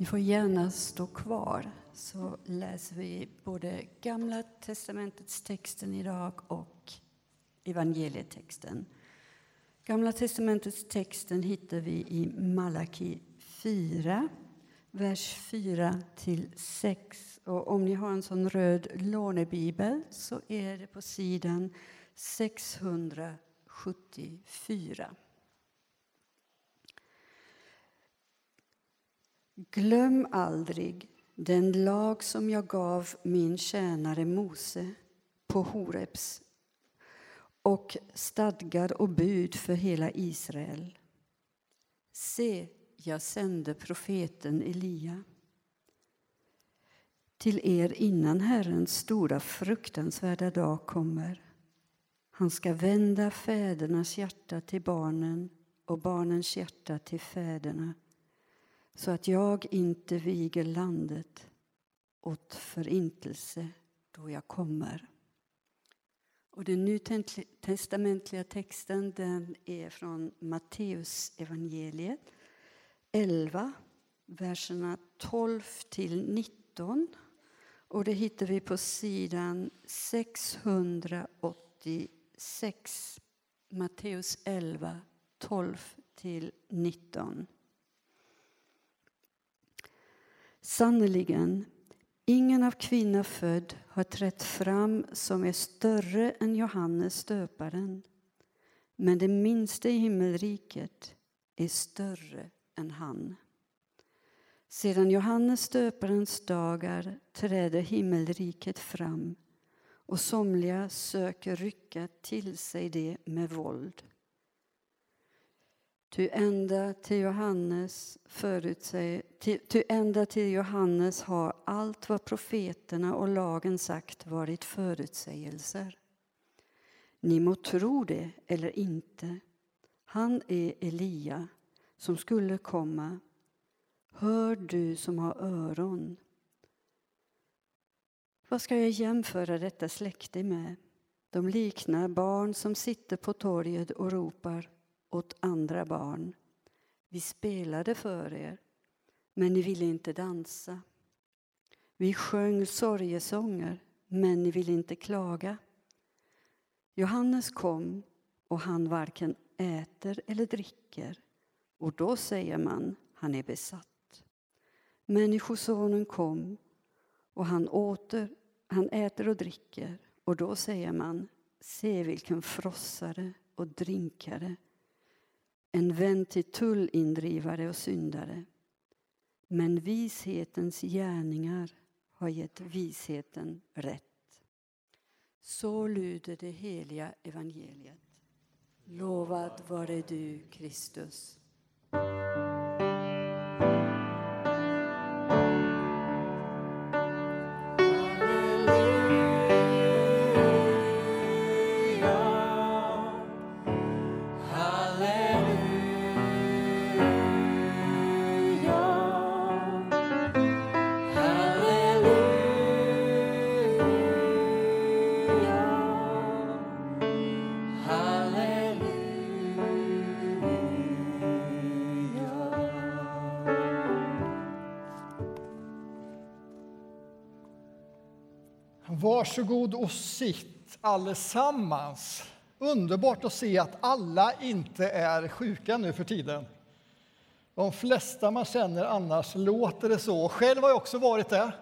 Ni får gärna stå kvar så läser vi både Gamla testamentets texten idag och evangelietexten. Gamla testamentets texten hittar vi i Malaki 4, vers 4 till 6. Och om ni har en sån röd lånebibel så är det på sidan 674. Glöm aldrig den lag som jag gav min tjänare Mose på Horebs och stadgar och bud för hela Israel. Se, jag sände profeten Elia till er innan Herrens stora fruktansvärda dag kommer. Han ska vända fädernas hjärta till barnen och barnens hjärta till fäderna så att jag inte viger landet åt förintelse då jag kommer. Och den nytestamentliga texten den är från Matteus evangeliet 11, verserna 12 till 19. Och det hittar vi på sidan 686. Matteus 11, 12 till 19. Sannerligen, ingen av kvinna född har trätt fram som är större än Johannes döparen. Men det minsta i himmelriket är större än han. Sedan Johannes döparens dagar träder himmelriket fram och somliga söker rycka till sig det med våld. Ty ända till Johannes, förutsäger, ty, ty ända till Johannes har allt vad profeterna och lagen sagt varit förutsägelser. Ni må tro det eller inte. Han är Elia som skulle komma. Hör du som har öron. Vad ska jag jämföra detta släkte med? De liknar barn som sitter på torget och ropar åt andra barn. Vi spelade för er, men ni ville inte dansa. Vi sjöng sorgesånger, men ni ville inte klaga. Johannes kom, och han varken äter eller dricker och då säger man, han är besatt. Människosonen kom, och han, åter, han äter och dricker och då säger man, se vilken frossare och drinkare en vän till tullindrivare och syndare. Men vishetens gärningar har gett visheten rätt. Så lyder det heliga evangeliet. Lovad vare du, Kristus. Varsågod och sitt allesammans. Underbart att se att alla inte är sjuka nu för tiden. De flesta man känner annars låter det så. Själv har jag också varit det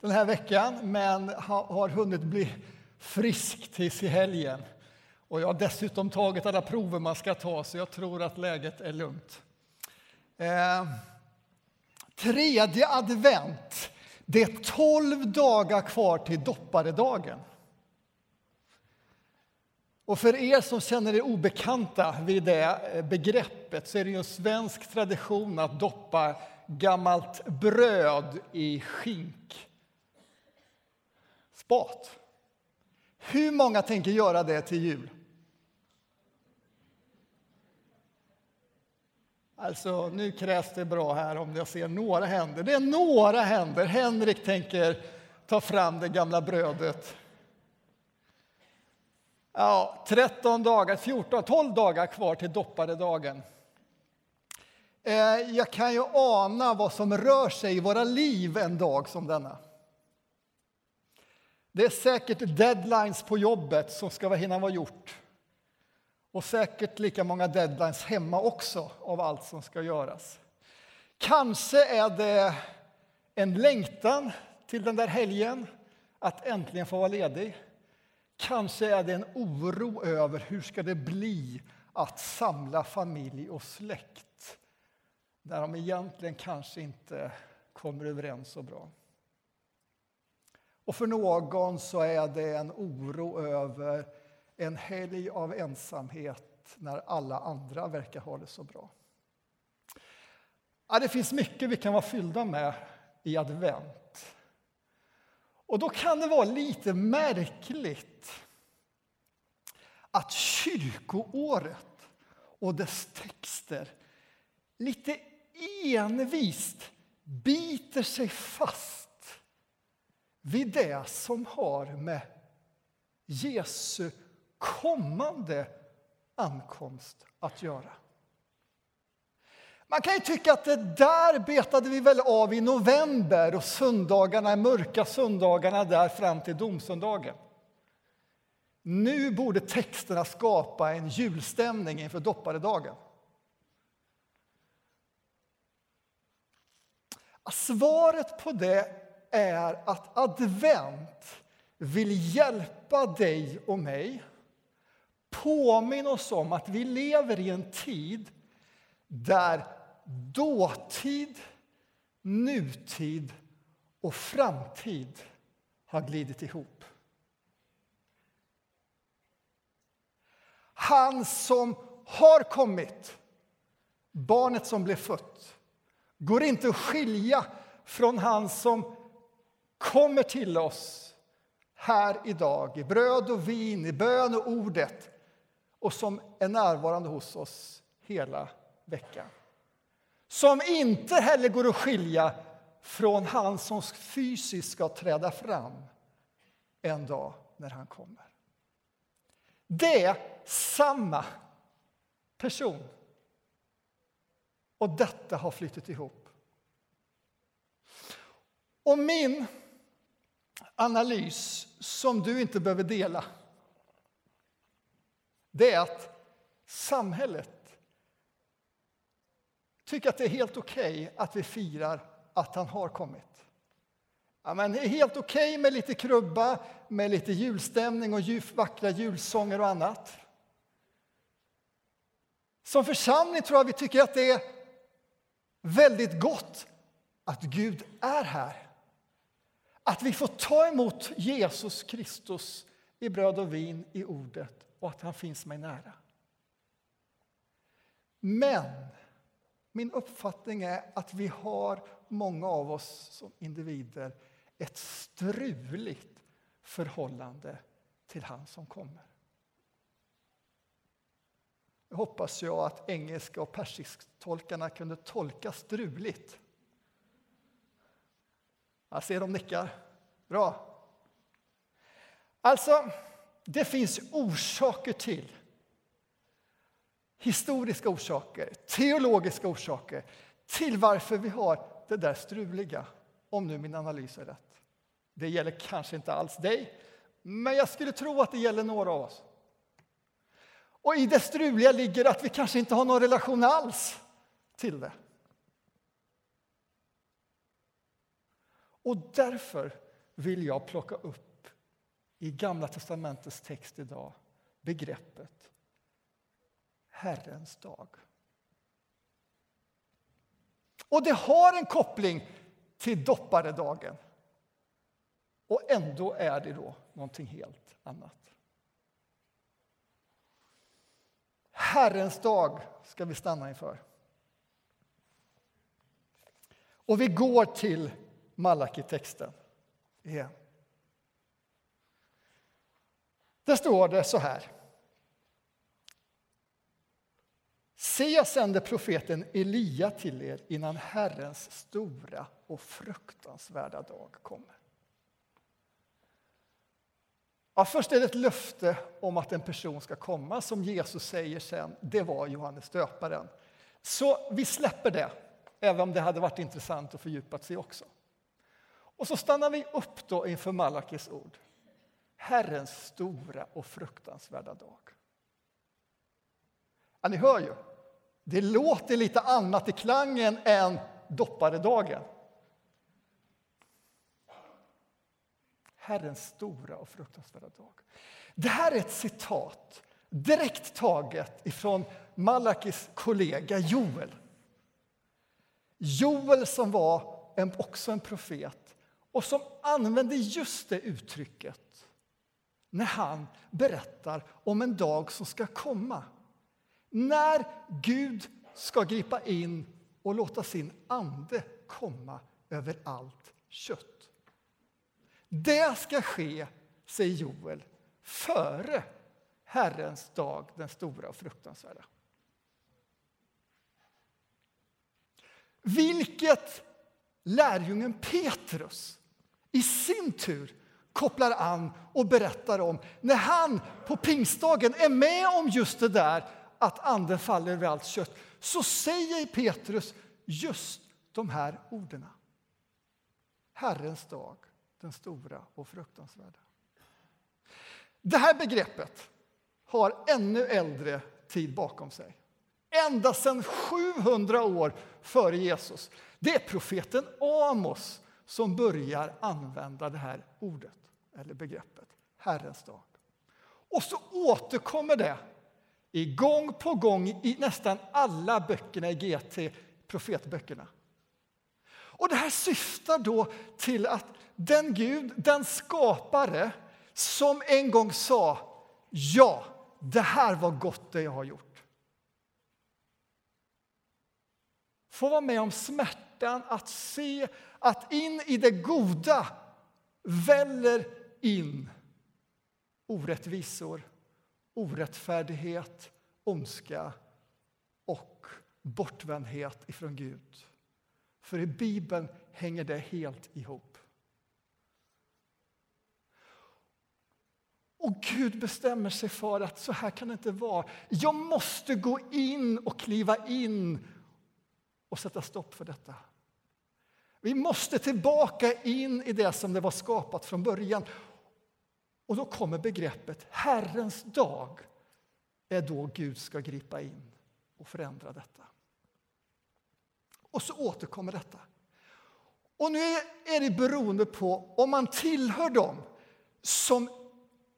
den här veckan, men har hunnit bli frisk tills i helgen. Och jag har dessutom tagit alla prover man ska ta, så jag tror att läget är lugnt. Eh, tredje advent det är tolv dagar kvar till dopparedagen. Och för er som känner er obekanta vid det eh, begreppet så är det ju en svensk tradition att doppa gammalt bröd i skink. Spat. Hur många tänker göra det till jul? Alltså, nu krävs det bra här om jag ser några händer. Det är några händer. Henrik tänker ta fram det gamla brödet. Ja, 13 dagar, 14, 12 dagar kvar till dopparedagen. Eh, jag kan ju ana vad som rör sig i våra liv en dag som denna. Det är säkert deadlines på jobbet som ska hinna vara gjort. Och säkert lika många deadlines hemma också av allt som ska göras. Kanske är det en längtan till den där helgen, att äntligen få vara ledig. Kanske är det en oro över hur ska det bli att samla familj och släkt när de egentligen kanske inte kommer överens så bra. Och för någon så är det en oro över en helg av ensamhet när alla andra verkar ha det så bra. Ja, det finns mycket vi kan vara fyllda med i advent. Och då kan det vara lite märkligt att kyrkoåret och dess texter lite envist biter sig fast vid det som har med Jesu kommande ankomst att göra. Man kan ju tycka att det där betade vi väl av i november och söndagarna, mörka söndagarna där fram till domsöndagen. Nu borde texterna skapa en julstämning inför dopparedagen. Svaret på det är att advent vill hjälpa dig och mig påminna oss om att vi lever i en tid där dåtid, nutid och framtid har glidit ihop. Han som har kommit, barnet som blev fött går inte att skilja från han som kommer till oss här idag i bröd och vin, i bön och ordet och som är närvarande hos oss hela veckan. Som inte heller går att skilja från han som fysiskt ska träda fram en dag när han kommer. Det är samma person. Och detta har flyttat ihop. Och min analys, som du inte behöver dela det är att samhället tycker att det är helt okej okay att vi firar att han har kommit. Ja, men det är helt okej okay med lite krubba, med lite julstämning och vackra julsånger och annat. Som församling tror jag vi tycker att det är väldigt gott att Gud är här. Att vi får ta emot Jesus Kristus i bröd och vin, i ordet och att han finns mig nära. Men min uppfattning är att vi har, många av oss som individer, ett struligt förhållande till han som kommer. Jag hoppas jag att engelska och persisktolkarna kunde tolka struligt. Jag ser de nickar. Bra. Alltså, det finns orsaker till historiska orsaker, teologiska orsaker till varför vi har det där struliga, om nu min analys är rätt. Det gäller kanske inte alls dig, men jag skulle tro att det gäller några av oss. Och i det struliga ligger att vi kanske inte har någon relation alls till det. Och därför vill jag plocka upp i Gamla testamentets text idag begreppet Herrens dag. Och det har en koppling till dopparedagen. Och ändå är det då någonting helt annat. Herrens dag ska vi stanna inför. Och vi går till Malaki-texten igen. Där står det så här. Se, jag sänder profeten Elia till er innan Herrens stora och fruktansvärda dag kommer. Ja, först är det ett löfte om att en person ska komma som Jesus säger sen, det var Johannes döparen. Så vi släpper det, även om det hade varit intressant att fördjupa sig också. Och så stannar vi upp då inför Malakis ord. Herrens stora och fruktansvärda dag. Ja, ni hör ju, det låter lite annat i klangen än dopparedagen. Herrens stora och fruktansvärda dag. Det här är ett citat direkt taget ifrån Malakis kollega Joel. Joel som var en, också en profet och som använde just det uttrycket när han berättar om en dag som ska komma. När Gud ska gripa in och låta sin ande komma över allt kött. Det ska ske, säger Joel, före Herrens dag, den stora och fruktansvärda. Vilket lärjungen Petrus i sin tur kopplar an och berättar om när han på pingstdagen är med om just det där att anden faller över allt kött så säger Petrus just de här orden. Herrens dag, den stora och fruktansvärda. Det här begreppet har ännu äldre tid bakom sig. Ända sedan 700 år före Jesus. Det är profeten Amos som börjar använda det här ordet, eller begreppet, Herrens dag. Och så återkommer det i gång på gång i nästan alla böckerna i GT, profetböckerna. Och det här syftar då till att den Gud, den skapare som en gång sa ja, det här var gott det jag har gjort. Få vara med om smärtan att se att in i det goda väller in orättvisor, orättfärdighet, ondska och bortvändhet ifrån Gud. För i Bibeln hänger det helt ihop. Och Gud bestämmer sig för att så här kan det inte vara. Jag måste gå in och kliva in och sätta stopp för detta. Vi måste tillbaka in i det som det var skapat från början. Och då kommer begreppet Herrens dag är då Gud ska gripa in och förändra detta. Och så återkommer detta. Och nu är det beroende på om man tillhör dem som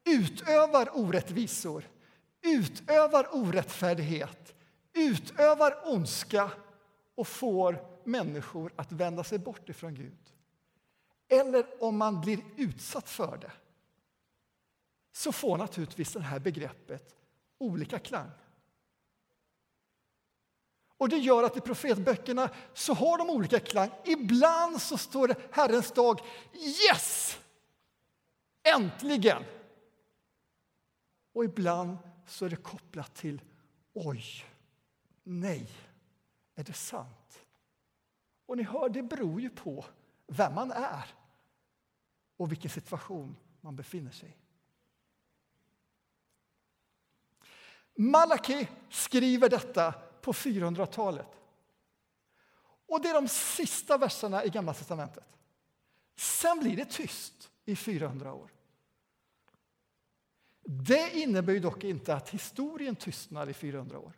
utövar orättvisor, utövar orättfärdighet, utövar ondska och får människor att vända sig bort ifrån Gud. Eller om man blir utsatt för det så får naturligtvis det här begreppet olika klang. Och Det gör att i profetböckerna så har de olika klang. Ibland så står det Herrens dag, yes! Äntligen! Och ibland så är det kopplat till oj, nej, är det sant? Och ni hör, det beror ju på vem man är och vilken situation man befinner sig i. Malaki skriver detta på 400-talet. Och det är de sista verserna i Gamla testamentet. Sen blir det tyst i 400 år. Det innebär dock inte att historien tystnar i 400 år.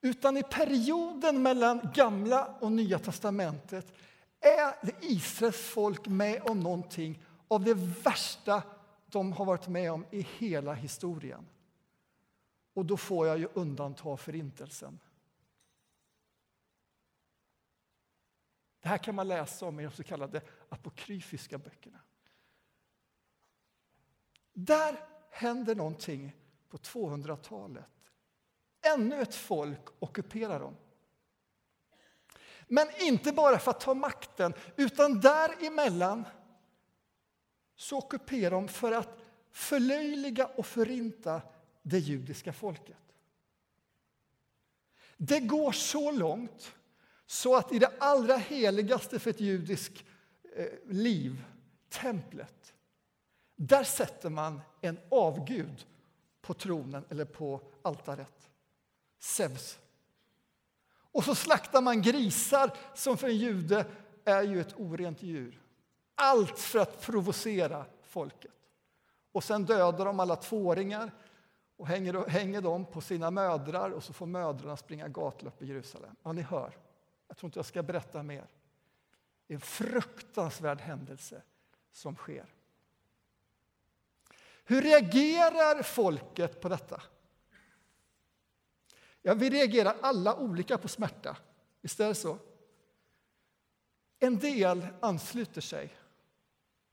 Utan i perioden mellan Gamla och Nya testamentet är Israels folk med om någonting av det värsta de har varit med om i hela historien. Och då får jag ju undanta Förintelsen. Det här kan man läsa om i de så kallade apokryfiska böckerna. Där händer någonting på 200-talet. Ännu ett folk ockuperar dem. Men inte bara för att ta makten, utan däremellan så ockuperar de för att förlöjliga och förinta det judiska folket. Det går så långt så att i det allra heligaste för ett judiskt eh, liv, templet, där sätter man en avgud på tronen eller på altaret. Zeus. Och så slaktar man grisar som för en jude är ju ett orent djur. Allt för att provocera folket. Och sen dödar de alla tvååringar och hänger, hänger dem på sina mödrar och så får mödrarna springa gatlopp i Jerusalem. Ja, ni hör. Jag tror inte jag ska berätta mer. Det är en fruktansvärd händelse som sker. Hur reagerar folket på detta? Ja, vi reagerar alla olika på smärta. Visst är det så? En del ansluter sig,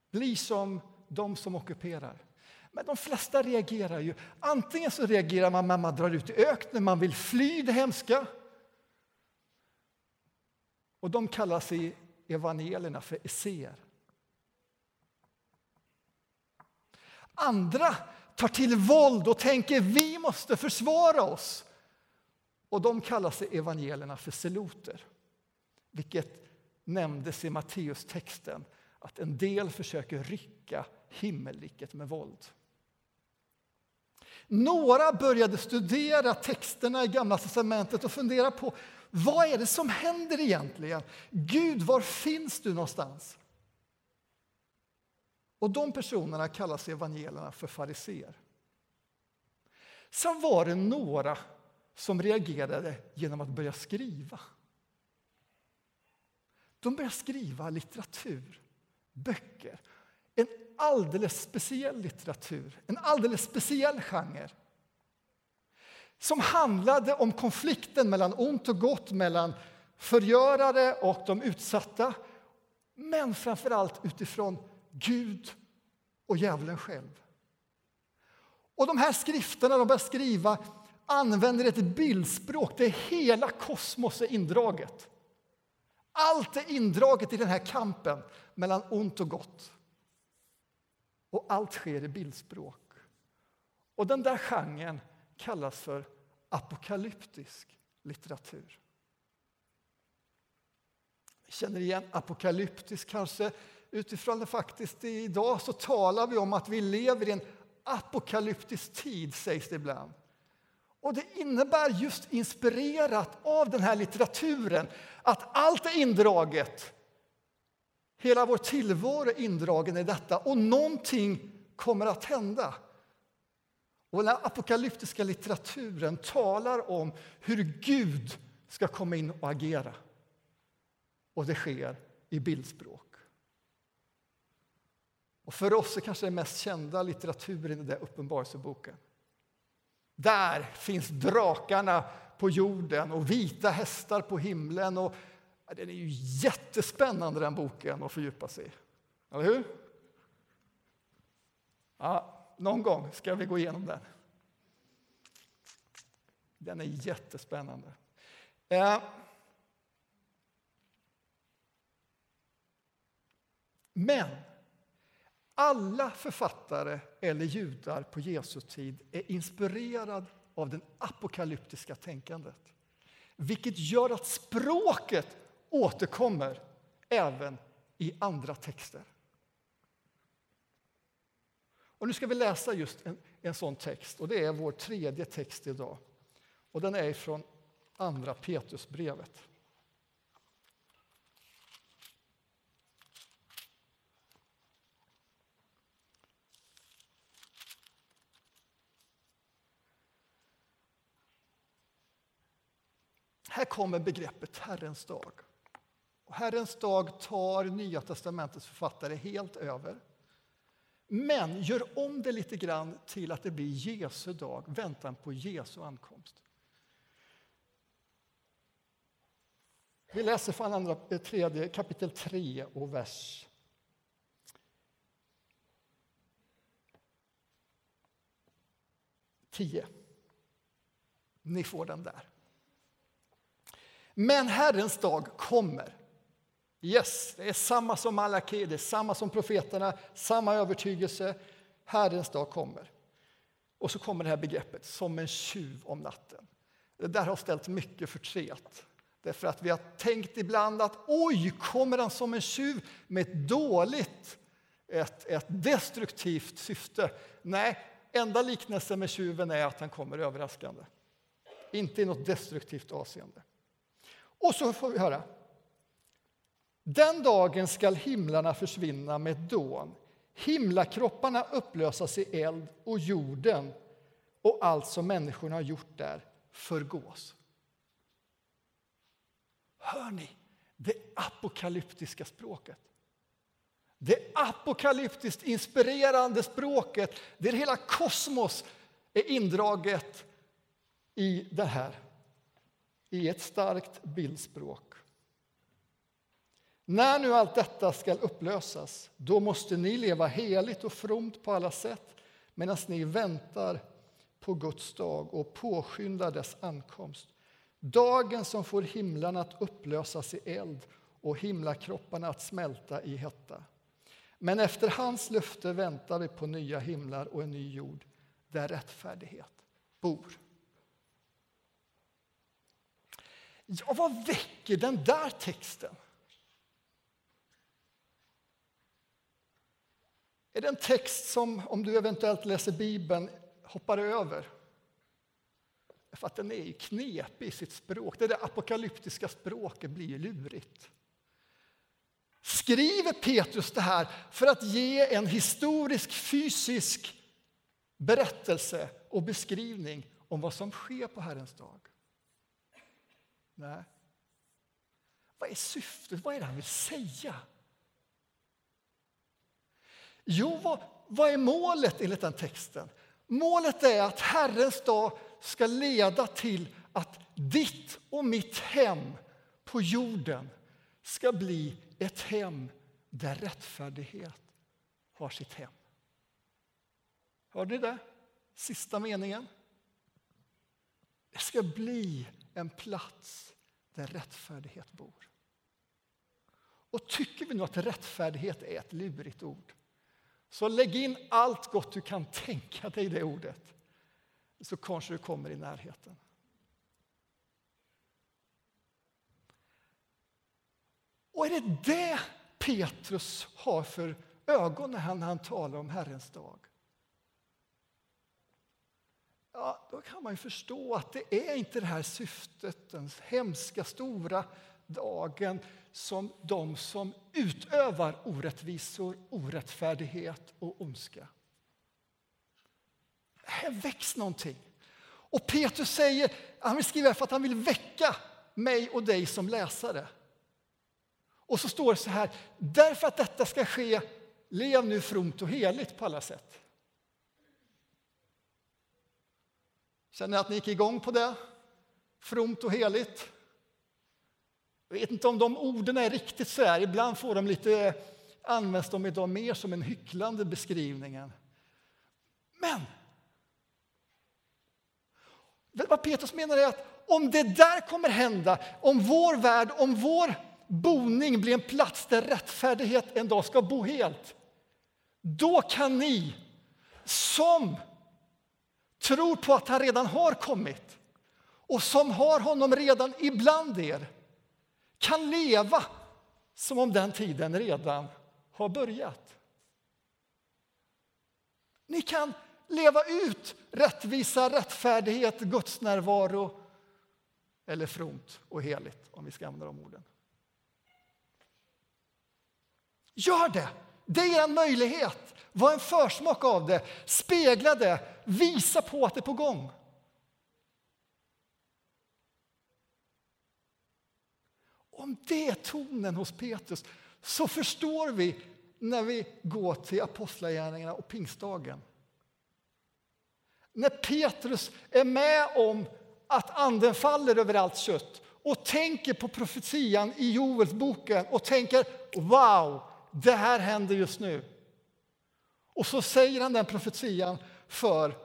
blir som de som ockuperar. Men de flesta reagerar ju. Antingen så reagerar man när man drar ut i öknen, man vill fly det hemska. Och de kallas i evangelierna för esséer. Andra tar till våld och tänker vi måste försvara oss. Och de kallas i evangelierna för seloter, vilket nämndes i Matteustexten att en del försöker rycka himmelriket med våld. Några började studera texterna i Gamla testamentet och fundera på vad är det som händer egentligen? Gud, var finns du någonstans? Och de personerna kallas i evangelierna för fariser. Sen var det några som reagerade genom att börja skriva. De började skriva litteratur, böcker. En alldeles speciell litteratur, en alldeles speciell genre som handlade om konflikten mellan ont och gott, mellan förgörare och de utsatta men framför allt utifrån Gud och djävulen själv. Och de här skrifterna de börjar skriva använder ett bildspråk där hela kosmos är indraget. Allt är indraget i den här kampen mellan ont och gott. Och allt sker i bildspråk. Och den där genren kallas för apokalyptisk litteratur. Vi känner igen apokalyptisk kanske utifrån det faktiskt idag så talar vi om att vi lever i en apokalyptisk tid, sägs det ibland. Och det innebär just inspirerat av den här litteraturen att allt är indraget. Hela vår tillvaro är indragen i detta och någonting kommer att hända. Och den apokalyptiska litteraturen talar om hur Gud ska komma in och agera. Och det sker i bildspråk. Och för oss är kanske den mest kända litteraturen i Uppenbarelseboken. Där finns drakarna på jorden och vita hästar på himlen. Och, ja, den är ju jättespännande, den boken, att fördjupa sig i. Eller hur? Ja, någon gång ska vi gå igenom den. Den är jättespännande. Eh. Men alla författare eller judar på Jesu tid är inspirerade av det apokalyptiska tänkandet. Vilket gör att språket återkommer även i andra texter. Och nu ska vi läsa just en, en sån text, och det är vår tredje text idag. Och den är från Andra Petrusbrevet. Här kommer begreppet Herrens dag. Och Herrens dag tar Nya testamentets författare helt över. Men gör om det lite grann till att det blir Jesu dag, väntan på Jesu ankomst. Vi läser från andra, tredje, kapitel 3 och vers 10. Ni får den där. Men Herrens dag kommer. Yes, det är samma som Malaki, det är samma som profeterna, samma övertygelse. Herrens dag kommer. Och så kommer det här begreppet, som en tjuv om natten. Det där har ställt mycket förtret. Därför att vi har tänkt ibland att oj, kommer han som en tjuv med ett dåligt, ett, ett destruktivt syfte? Nej, enda liknelsen med tjuven är att han kommer överraskande. Inte i något destruktivt avseende. Och så får vi höra. Den dagen skall himlarna försvinna med dån, himlakropparna upplösas i eld och jorden och allt som människorna har gjort där förgås. Hör ni det apokalyptiska språket? Det apokalyptiskt inspirerande språket där hela kosmos är indraget i det här, i ett starkt bildspråk. När nu allt detta ska upplösas, då måste ni leva heligt och fromt på alla sätt medan ni väntar på Guds dag och påskyndar dess ankomst. Dagen som får himlarna att upplösas i eld och himlakropparna att smälta i hetta. Men efter hans löfte väntar vi på nya himlar och en ny jord där rättfärdighet bor. Ja, vad väcker den där texten? Är det en text som, om du eventuellt läser Bibeln, hoppar över? För att den är ju knepig i sitt språk. Det där apokalyptiska språket blir lurigt. Skriver Petrus det här för att ge en historisk, fysisk berättelse och beskrivning om vad som sker på Herrens dag? Nej. Vad är syftet? Vad är det han vill säga? Jo, vad, vad är målet enligt den texten? Målet är att Herrens dag ska leda till att ditt och mitt hem på jorden ska bli ett hem där rättfärdighet har sitt hem. Hörde ni det? Sista meningen. Det ska bli en plats där rättfärdighet bor. Och tycker vi nu att rättfärdighet är ett lurigt ord så lägg in allt gott du kan tänka dig i det ordet så kanske du kommer i närheten. Och är det det Petrus har för ögon när han, när han talar om Herrens dag? Ja, då kan man ju förstå att det är inte det här syftet, den hemska stora dagen som de som utövar orättvisor, orättfärdighet och ondska. Här väcks någonting. Och Petrus säger, han vill skriva för att han vill väcka mig och dig som läsare. Och så står det så här, därför att detta ska ske, lev nu fromt och heligt på alla sätt. Känner ni att ni gick igång på det? Fromt och heligt. Jag vet inte om de orden är riktigt så här. Ibland får de lite, eh, används de idag mer som en hycklande beskrivning. Men vad Petrus menar är att om det där kommer hända, om vår värld, om vår boning blir en plats där rättfärdighet en dag ska bo helt, då kan ni som tror på att han redan har kommit och som har honom redan ibland er kan leva som om den tiden redan har börjat. Ni kan leva ut rättvisa, rättfärdighet, Guds närvaro eller fromt och heligt, om vi ska använda de orden. Gör det! Det är en möjlighet. Var en försmak av det. Spegla det. Visa på att det är på gång. Om det är tonen hos Petrus så förstår vi när vi går till Apostlagärningarna och pingstdagen. När Petrus är med om att anden faller över allt kött och tänker på profetian i Joelsboken och tänker wow, det här händer just nu. Och så säger han den profetian för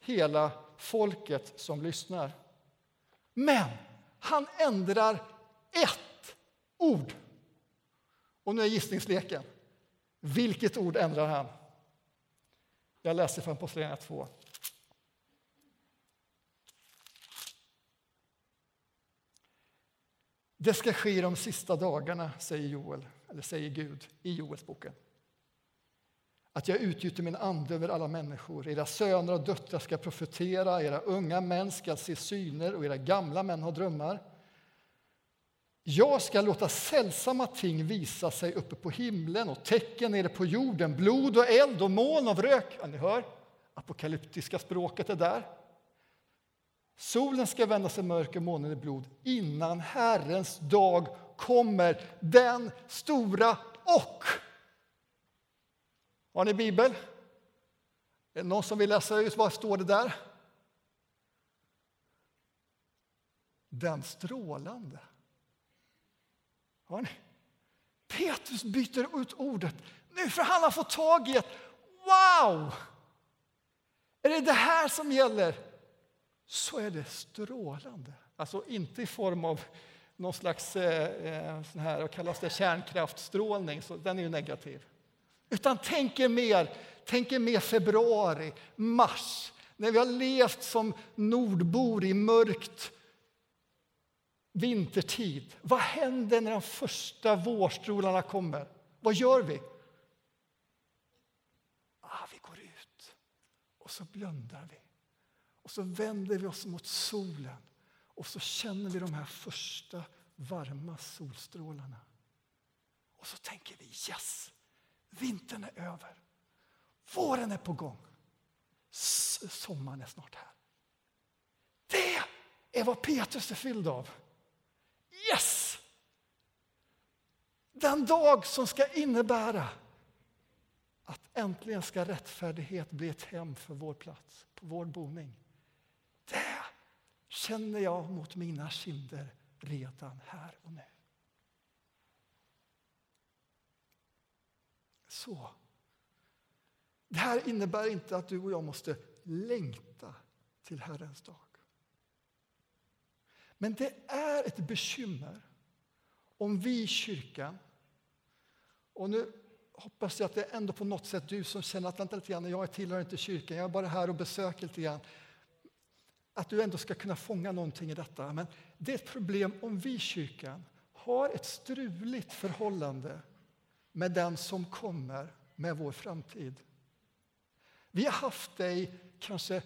hela folket som lyssnar. Men han ändrar ett ord. Och nu är gissningsleken. Vilket ord ändrar han? Jag läser från Apostlagärningarna 2. Det ska ske i de sista dagarna, säger Joel, eller säger Gud i Joelsboken. Att jag utgjuter min ande över alla människor. Era söner och döttrar ska profetera, era unga män ska se syner och era gamla män ha drömmar. Jag ska låta sällsamma ting visa sig uppe på himlen och tecken nere på jorden, blod och eld och moln av rök. Ja, ni hör, apokalyptiska språket är där. Solen ska vända sig mörk och månen i blod innan Herrens dag kommer, den stora och. Har ni bibel? Är det någon som vill läsa ut vad står det där? Den strålande. Hör ni? Petrus byter ut ordet nu för han har fått tag i ett wow! Är det det här som gäller? Så är det strålande. Alltså inte i form av någon slags eh, eh sån här, vad kallas det, kärnkraftstrålning, så den är ju negativ. Utan tänk er mer, tänk er mer februari, mars, när vi har levt som nordbor i mörkt vintertid. Vad händer när de första vårstrålarna kommer? Vad gör vi? Ah, vi går ut och så blundar vi. Och så vänder vi oss mot solen och så känner vi de här första varma solstrålarna. Och så tänker vi yes, vintern är över. Våren är på gång. sommaren är snart här. Det är vad Petrus är fylld av. Yes! Den dag som ska innebära att äntligen ska rättfärdighet bli ett hem för vår plats, på vår boning. Det känner jag mot mina kinder redan här och nu. Så. Det här innebär inte att du och jag måste längta till Herrens dag. Men det är ett bekymmer om vi i kyrkan, och nu hoppas jag att det är ändå på något sätt du som känner att vänta lite grann, jag tillhör inte kyrkan, jag är bara här och besöker lite grann. Att du ändå ska kunna fånga någonting i detta. Men det är ett problem om vi i kyrkan har ett struligt förhållande med den som kommer med vår framtid. Vi har haft det i kanske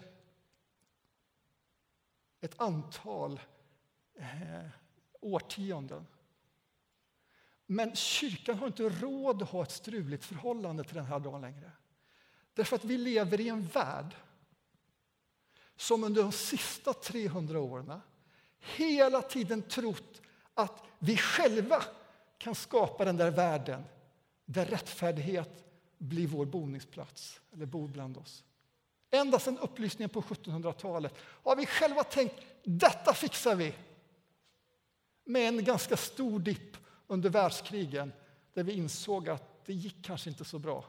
ett antal eh, årtionden. Men kyrkan har inte råd att ha ett struligt förhållande till den här dagen längre. Därför att vi lever i en värld som under de sista 300 åren hela tiden trott att vi själva kan skapa den där världen där rättfärdighet blir vår boningsplats, eller bor bland oss. Ända sedan upplysningen på 1700-talet har vi själva tänkt detta fixar vi med en ganska stor dipp under världskrigen där vi insåg att det gick kanske inte så bra.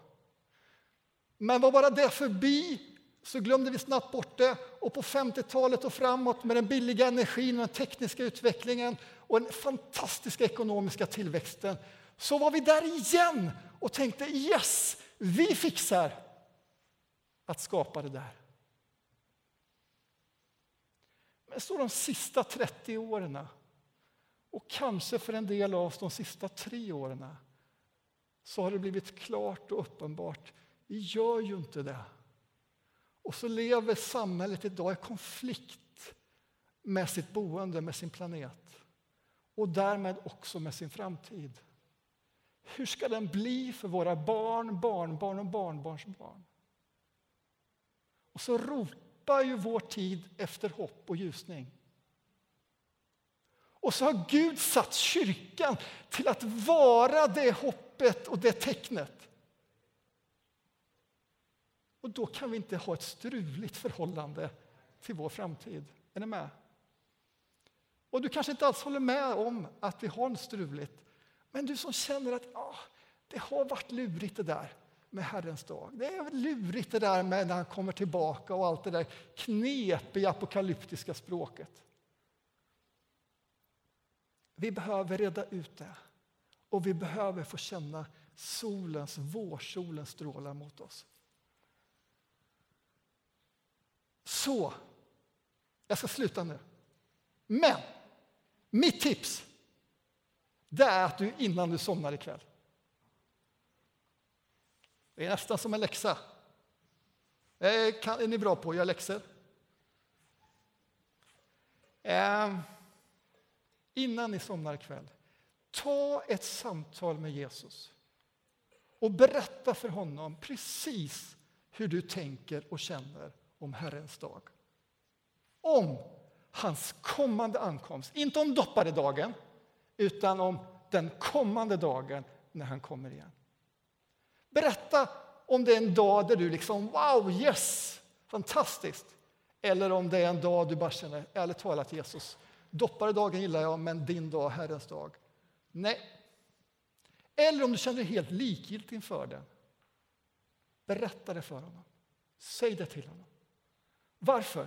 Men var bara det förbi så glömde vi snabbt bort det och på 50-talet och framåt med den billiga energin och den tekniska utvecklingen och den fantastiska ekonomiska tillväxten så var vi där igen och tänkte yes, vi fixar att skapa det där. Men så de sista 30 åren och kanske för en del av oss de sista tre åren så har det blivit klart och uppenbart. Vi gör ju inte det. Och så lever samhället idag i konflikt med sitt boende, med sin planet och därmed också med sin framtid. Hur ska den bli för våra barn, barnbarn och barnbarnsbarn? Och så ropar ju vår tid efter hopp och ljusning. Och så har Gud satt kyrkan till att vara det hoppet och det tecknet. Och då kan vi inte ha ett struligt förhållande till vår framtid. Är ni med? Och du kanske inte alls håller med om att vi har en struligt. Men du som känner att ah, det har varit lurigt det där med Herrens dag. Det är lurigt det där med när han kommer tillbaka och allt det där knepiga apokalyptiska språket. Vi behöver reda ut det. Och vi behöver få känna solens, vårsolens strålar mot oss. Så, jag ska sluta nu. Men mitt tips det är att du innan du somnar ikväll. Det är nästan som en läxa. Eh, är ni bra på att göra läxor? Eh, Innan ni somnar ikväll, ta ett samtal med Jesus och berätta för honom precis hur du tänker och känner om Herrens dag. Om hans kommande ankomst, inte om dopparedagen utan om den kommande dagen när han kommer igen. Berätta om det är en dag där du liksom wow, yes, fantastiskt. Eller om det är en dag du bara känner, ärligt talat Jesus, dopparedagen gillar jag, men din dag, Herrens dag, nej. Eller om du känner dig helt likgiltig inför det. Berätta det för honom. Säg det till honom. Varför?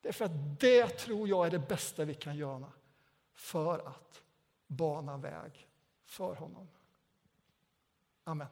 Därför att det tror jag är det bästa vi kan göra för att bana väg för honom. Amen.